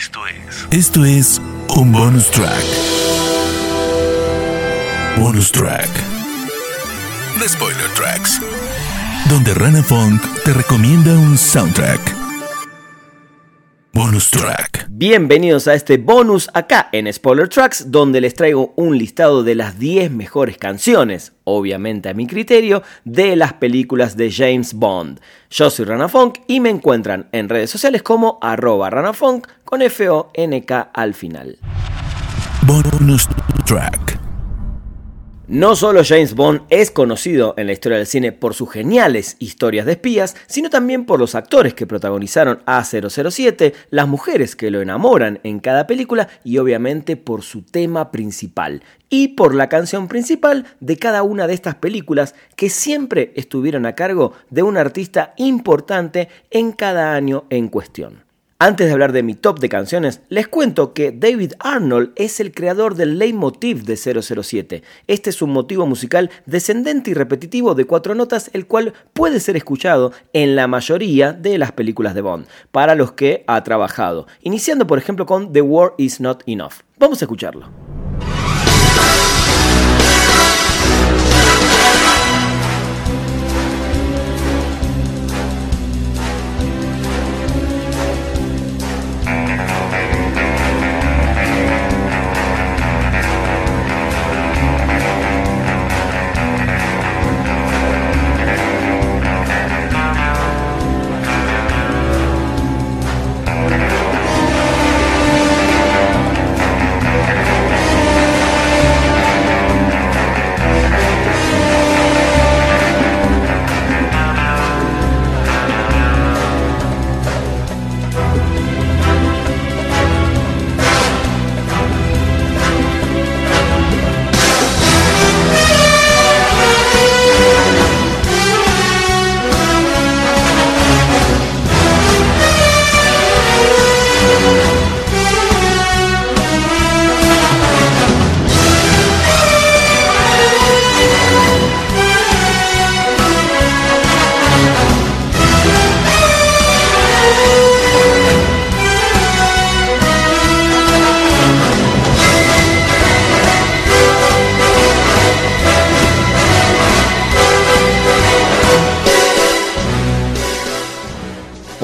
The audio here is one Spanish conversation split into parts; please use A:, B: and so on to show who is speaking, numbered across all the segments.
A: Esto es.
B: Esto es un bonus track. Bonus track. The Spoiler Tracks. Donde Rana Funk te recomienda un soundtrack. Bonus track.
C: Bienvenidos a este bonus acá en Spoiler Tracks, donde les traigo un listado de las 10 mejores canciones, obviamente a mi criterio, de las películas de James Bond. Yo soy Rana Funk y me encuentran en redes sociales como arroba ranafunk con F-O-N-K al final.
B: Bonus track.
C: No solo James Bond es conocido en la historia del cine por sus geniales historias de espías, sino también por los actores que protagonizaron a 007, las mujeres que lo enamoran en cada película y obviamente por su tema principal y por la canción principal de cada una de estas películas que siempre estuvieron a cargo de un artista importante en cada año en cuestión. Antes de hablar de mi top de canciones, les cuento que David Arnold es el creador del leitmotiv de 007. Este es un motivo musical descendente y repetitivo de cuatro notas, el cual puede ser escuchado en la mayoría de las películas de Bond, para los que ha trabajado, iniciando por ejemplo con The War Is Not Enough. Vamos a escucharlo.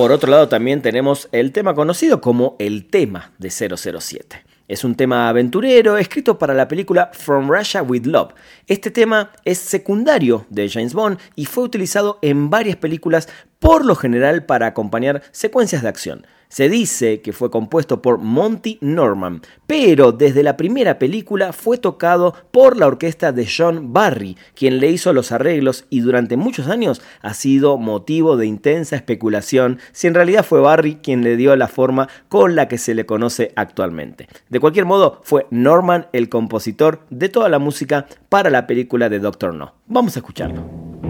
C: Por otro lado también tenemos el tema conocido como el tema de 007. Es un tema aventurero escrito para la película From Russia with Love. Este tema es secundario de James Bond y fue utilizado en varias películas por lo general para acompañar secuencias de acción. Se dice que fue compuesto por Monty Norman, pero desde la primera película fue tocado por la orquesta de John Barry, quien le hizo los arreglos y durante muchos años ha sido motivo de intensa especulación si en realidad fue Barry quien le dio la forma con la que se le conoce actualmente. De cualquier modo, fue Norman el compositor de toda la música para la película de Doctor No. Vamos a escucharlo.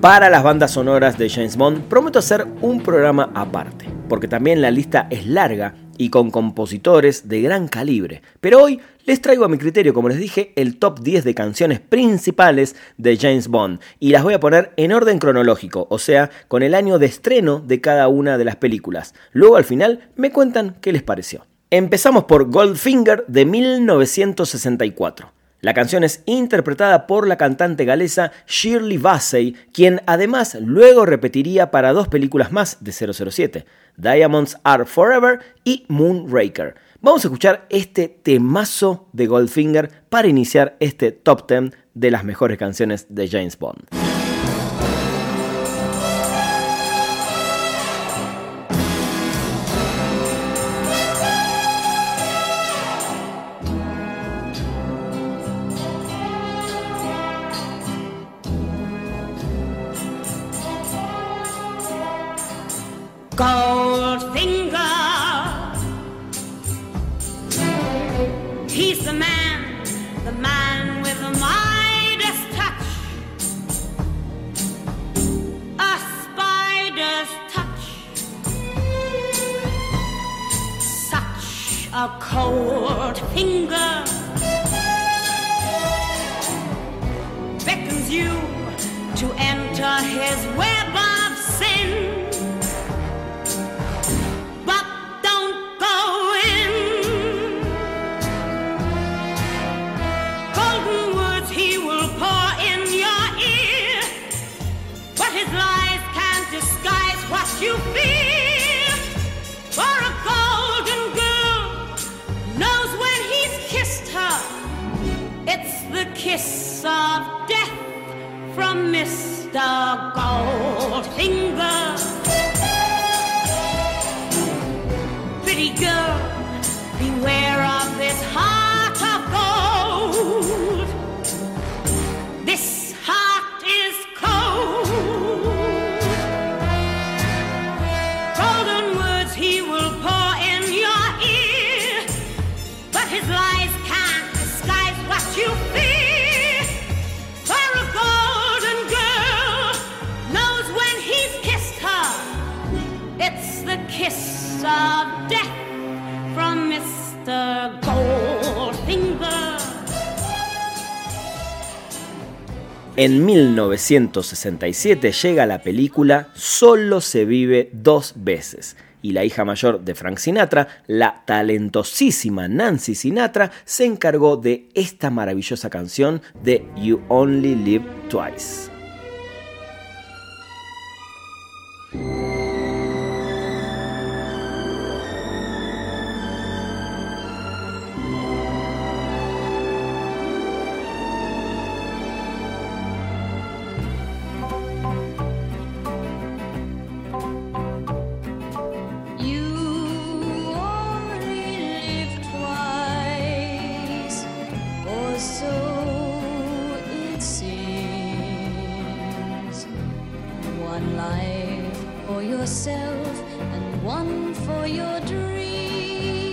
C: Para las bandas sonoras de James Bond prometo hacer un programa aparte, porque también la lista es larga y con compositores de gran calibre. Pero hoy les traigo a mi criterio, como les dije, el top 10 de canciones principales de James Bond y las voy a poner en orden cronológico, o sea, con el año de estreno de cada una de las películas. Luego al final me cuentan qué les pareció. Empezamos por Goldfinger de 1964. La canción es interpretada por la cantante galesa Shirley Bassey, quien además luego repetiría para dos películas más de 007, Diamonds Are Forever y Moonraker. Vamos a escuchar este temazo de Goldfinger para iniciar este top 10 de las mejores canciones de James Bond.
D: Goldfinger. He's the man, the man with the Midas touch. A spider's touch. Such a cold finger. Beckons you to enter his web. from Mr. Goldfinger. Pretty girl.
C: En 1967 llega la película Solo se vive dos veces y la hija mayor de Frank Sinatra, la talentosísima Nancy Sinatra, se encargó de esta maravillosa canción de You Only Live Twice. life for yourself and one for your dream.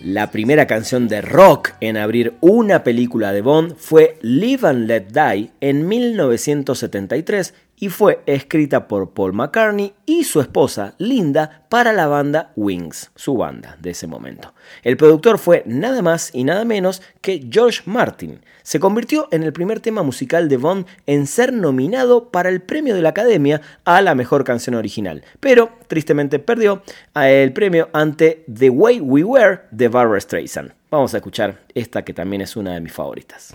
C: La primera canción de rock en abrir una película de Bond fue Live and Let Die en 1973 y fue escrita por Paul McCartney y su esposa Linda para la banda Wings, su banda de ese momento. El productor fue nada más y nada menos que George Martin. Se convirtió en el primer tema musical de Bond en ser nominado para el premio de la Academia a la mejor canción original, pero tristemente perdió el premio ante The Way We Were de Barbara Streisand. Vamos a escuchar esta que también es una de mis favoritas.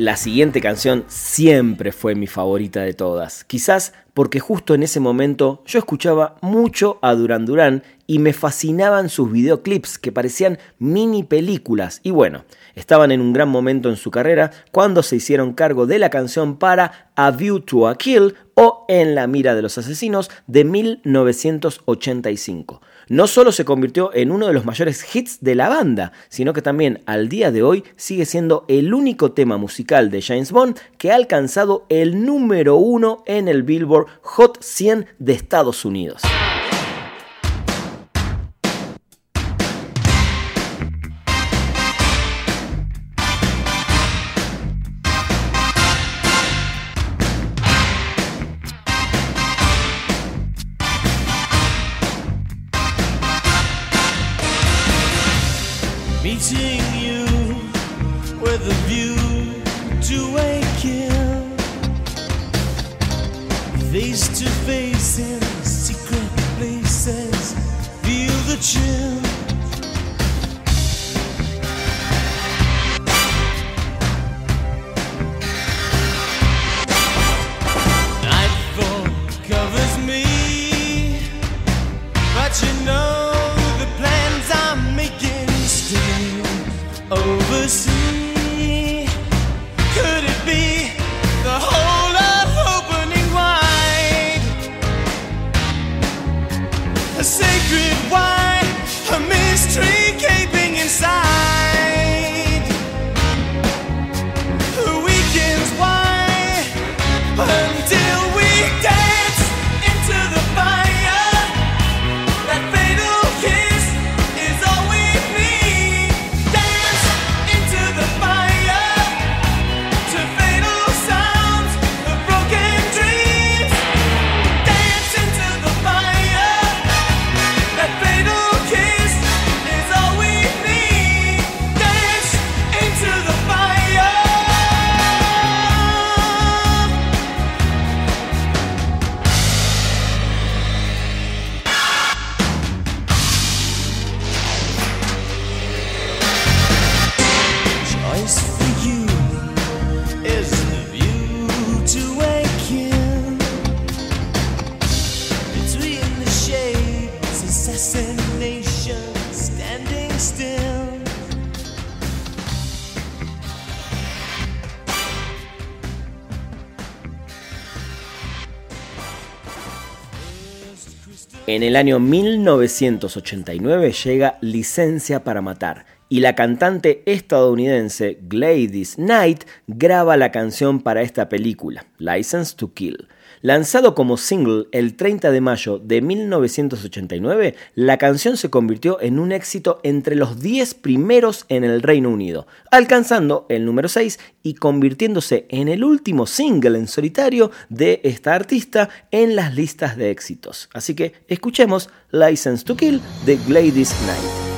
C: La siguiente canción siempre fue mi favorita de todas, quizás porque justo en ese momento yo escuchaba mucho a Duran Duran y me fascinaban sus videoclips que parecían mini películas. Y bueno, estaban en un gran momento en su carrera cuando se hicieron cargo de la canción para A View to a Kill o En la mira de los asesinos de 1985 no solo se convirtió en uno de los mayores hits de la banda, sino que también al día de hoy sigue siendo el único tema musical de James Bond que ha alcanzado el número uno en el Billboard Hot 100 de Estados Unidos. El año 1989 llega Licencia para Matar y la cantante estadounidense Gladys Knight graba la canción para esta película, License to Kill. Lanzado como single el 30 de mayo de 1989, la canción se convirtió en un éxito entre los 10 primeros en el Reino Unido, alcanzando el número 6 y convirtiéndose en el último single en solitario de esta artista en las listas de éxitos. Así que escuchemos License to Kill de Gladys Knight.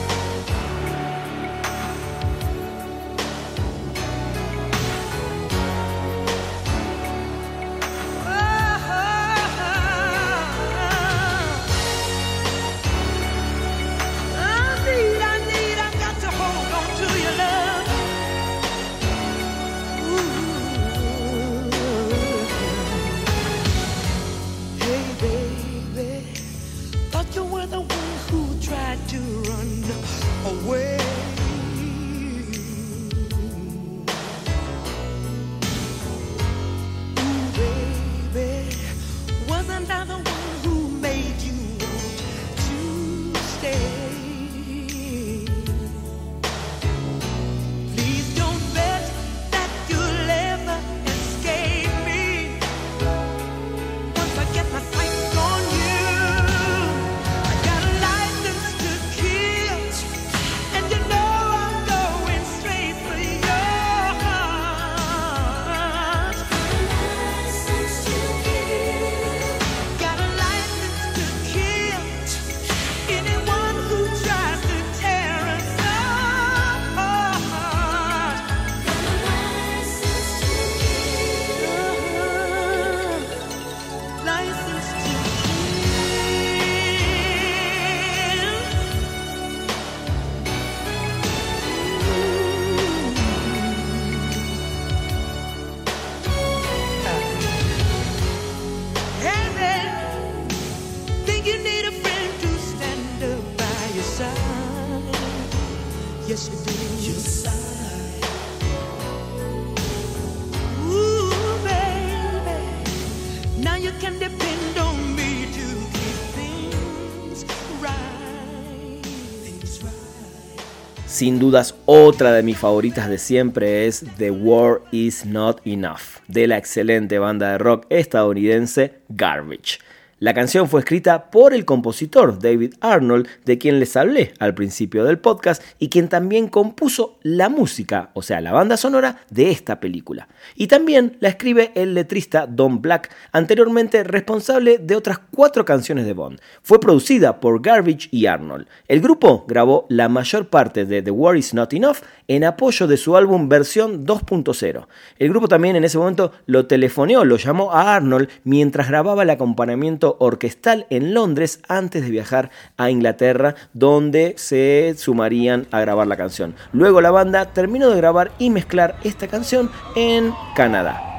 C: Sin dudas, otra de mis favoritas de siempre es The War Is Not Enough, de la excelente banda de rock estadounidense Garbage. La canción fue escrita por el compositor David Arnold, de quien les hablé al principio del podcast, y quien también compuso la música, o sea, la banda sonora de esta película. Y también la escribe el letrista Don Black, anteriormente responsable de otras cuatro canciones de Bond. Fue producida por Garbage y Arnold. El grupo grabó la mayor parte de The War Is Not Enough en apoyo de su álbum versión 2.0. El grupo también en ese momento lo telefoneó, lo llamó a Arnold mientras grababa el acompañamiento orquestal en Londres antes de viajar a Inglaterra, donde se sumarían a grabar la canción. Luego la banda terminó de grabar y mezclar esta canción en Canadá.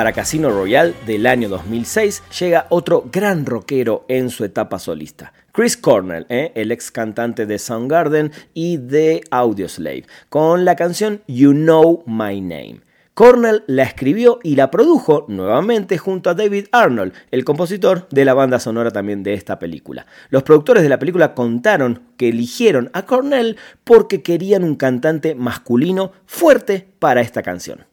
C: Para Casino Royale del año 2006 llega otro gran rockero en su etapa solista. Chris Cornell, ¿eh? el ex cantante de Soundgarden y de Audioslave, con la canción You Know My Name. Cornell la escribió y la produjo nuevamente junto a David Arnold, el compositor de la banda sonora también de esta película. Los productores de la película contaron que eligieron a Cornell porque querían un cantante masculino fuerte para esta canción.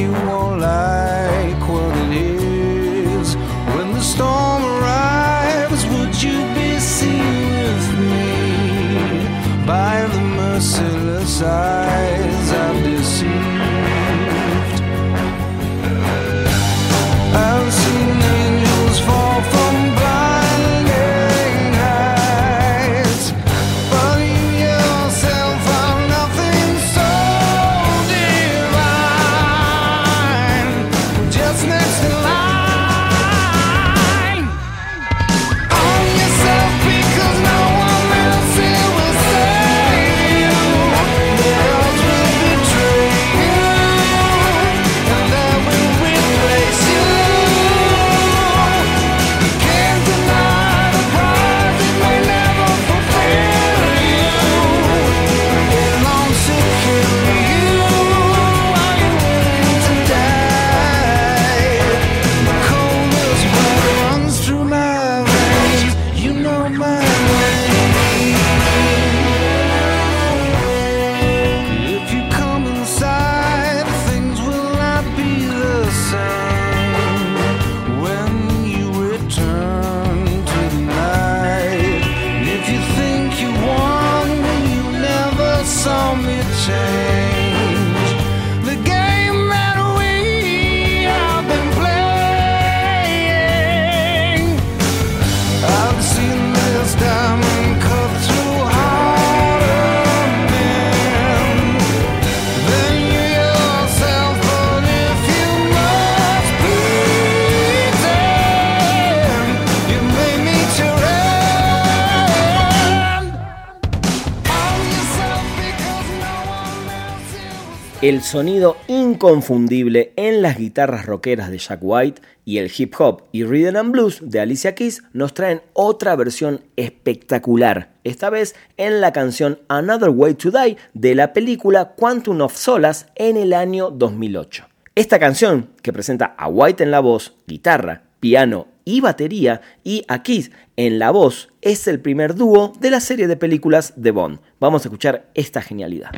A: You won't like what it is. When the storm arrives, would you be seen with me by the merciless eyes Let's go.
C: El sonido inconfundible en las guitarras rockeras de Jack White y el hip hop y rhythm and blues de Alicia Keys nos traen otra versión espectacular, esta vez en la canción Another Way to Die de la película Quantum of Solace en el año 2008. Esta canción, que presenta a White en la voz, guitarra, piano y batería, y a Keys en la voz, es el primer dúo de la serie de películas de Bond. Vamos a escuchar esta genialidad.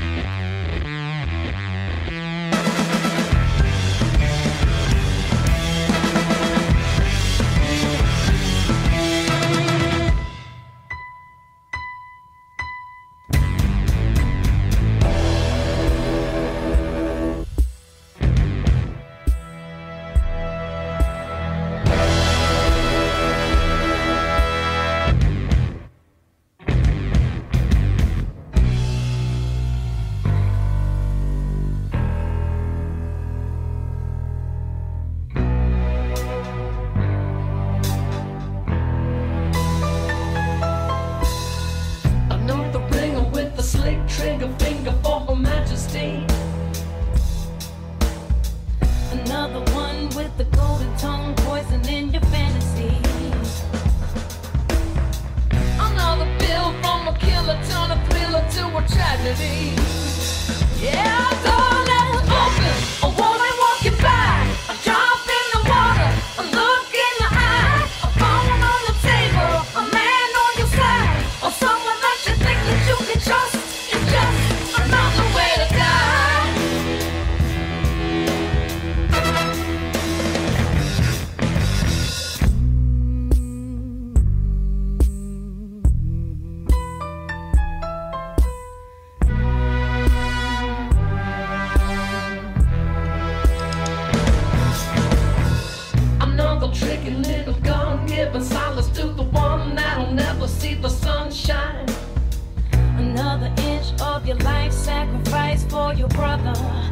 E: For your brother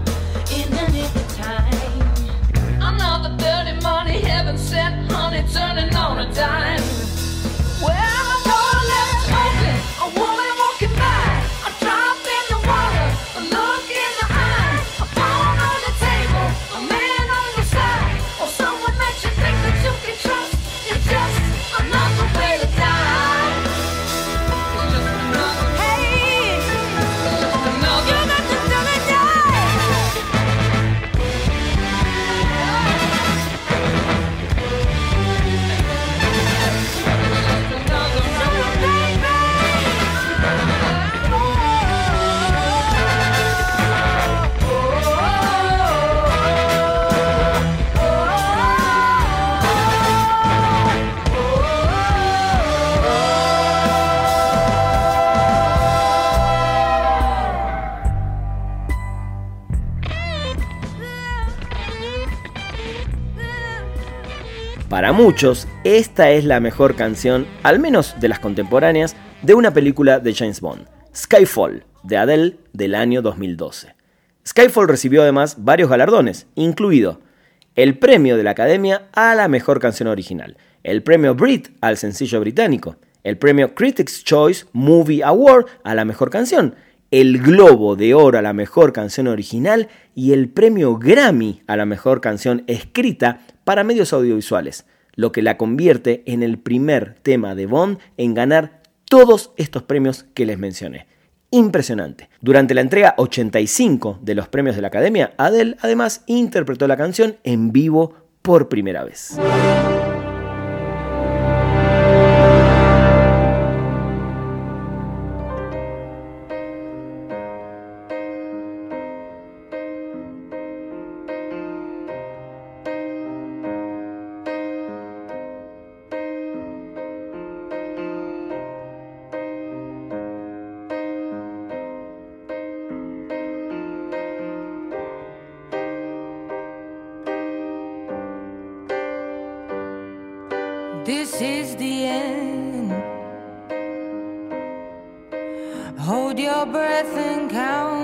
C: Para muchos, esta es la mejor canción, al menos de las contemporáneas, de una película de James Bond, Skyfall, de Adele, del año 2012. Skyfall recibió además varios galardones, incluido el premio de la Academia a la mejor canción original, el premio Brit al sencillo británico, el premio Critics' Choice Movie Award a la mejor canción, el Globo de Oro a la mejor canción original y el premio Grammy a la mejor canción escrita para medios audiovisuales, lo que la convierte en el primer tema de Bond en ganar todos estos premios que les mencioné. Impresionante. Durante la entrega 85 de los premios de la Academia, Adele además interpretó la canción en vivo por primera vez.
E: This is the end. Hold your breath and count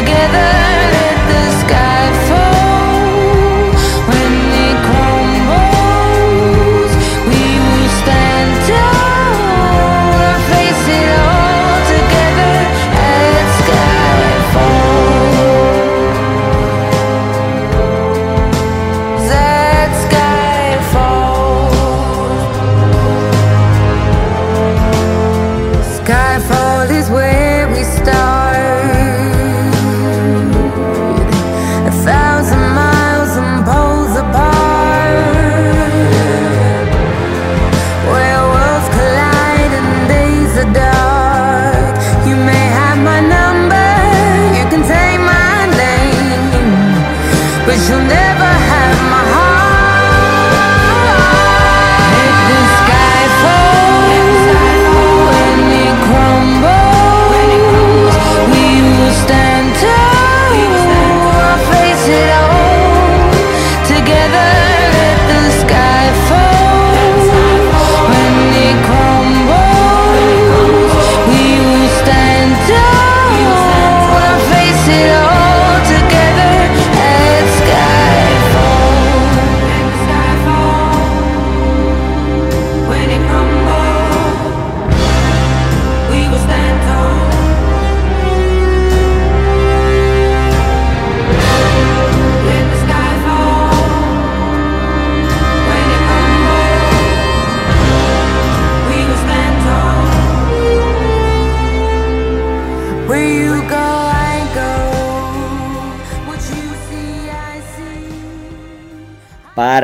E: together.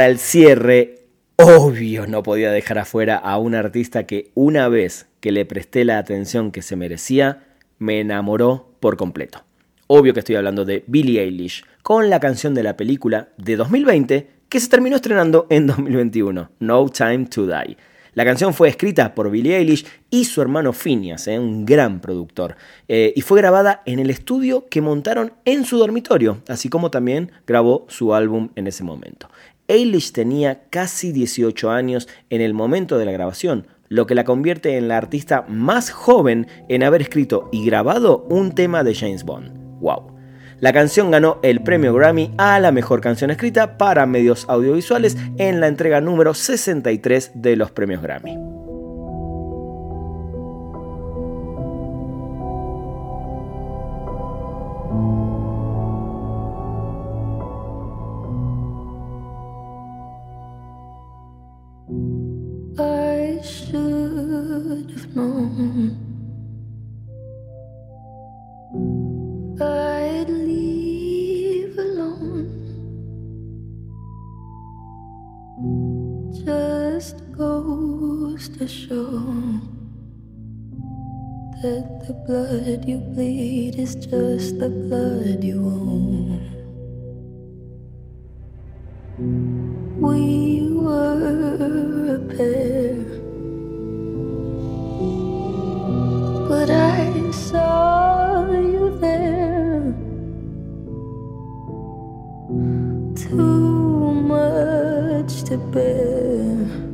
C: Para el cierre, obvio no podía dejar afuera a un artista que una vez que le presté la atención que se merecía, me enamoró por completo. Obvio que estoy hablando de Billie Eilish, con la canción de la película de 2020 que se terminó estrenando en 2021, No Time to Die. La canción fue escrita por Billie Eilish y su hermano Phineas, eh, un gran productor, eh, y fue grabada en el estudio que montaron en su dormitorio, así como también grabó su álbum en ese momento. Eilish tenía casi 18 años en el momento de la grabación, lo que la convierte en la artista más joven en haber escrito y grabado un tema de James Bond. ¡Wow! La canción ganó el premio Grammy a la mejor canción escrita para medios audiovisuales en la entrega número 63 de los premios Grammy.
F: Blood you bleed is just the blood you own. We were a pair, but I saw you there. Too much to bear.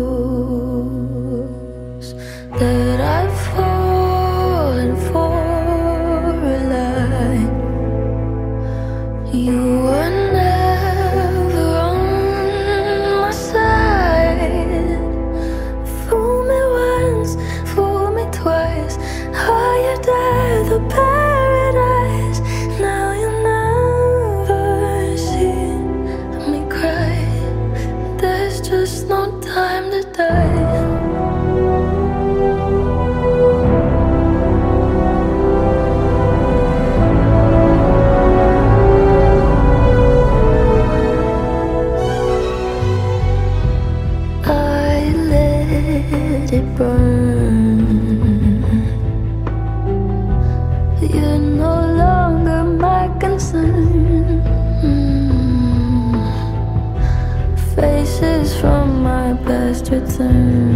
F: Faces from my past return.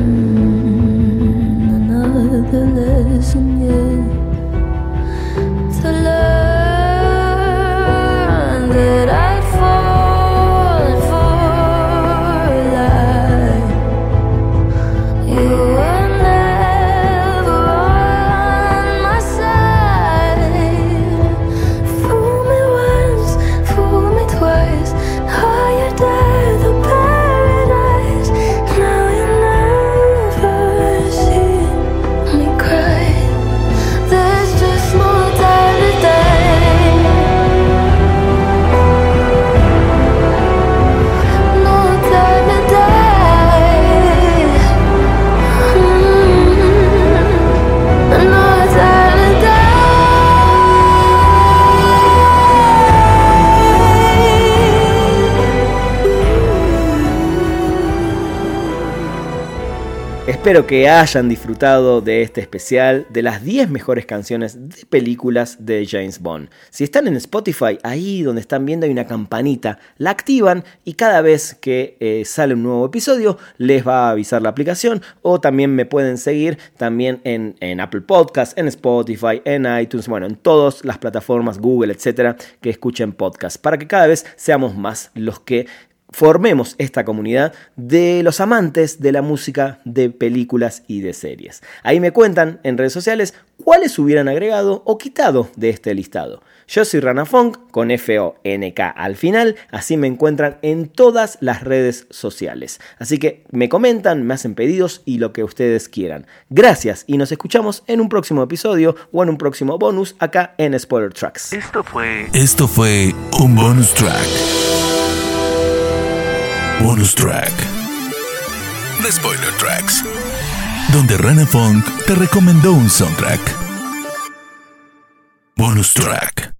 C: Espero que hayan disfrutado de este especial de las 10 mejores canciones de películas de James Bond. Si están en Spotify, ahí donde están viendo hay una campanita, la activan y cada vez que eh, sale un nuevo episodio les va a avisar la aplicación o también me pueden seguir también en, en Apple Podcast, en Spotify, en iTunes, bueno, en todas las plataformas, Google, etcétera, que escuchen podcast para que cada vez seamos más los que formemos esta comunidad de los amantes de la música, de películas y de series. Ahí me cuentan en redes sociales cuáles hubieran agregado o quitado de este listado. Yo soy Rana Funk con F-O-N-K al final, así me encuentran en todas las redes sociales. Así que me comentan, me hacen pedidos y lo que ustedes quieran. Gracias y nos escuchamos en un próximo episodio o en un próximo bonus acá en Spoiler Tracks.
B: Esto fue. Esto fue un bonus track. Bonus track. The Spoiler Tracks. Donde Rana Funk te recomendó un soundtrack. Bonus track.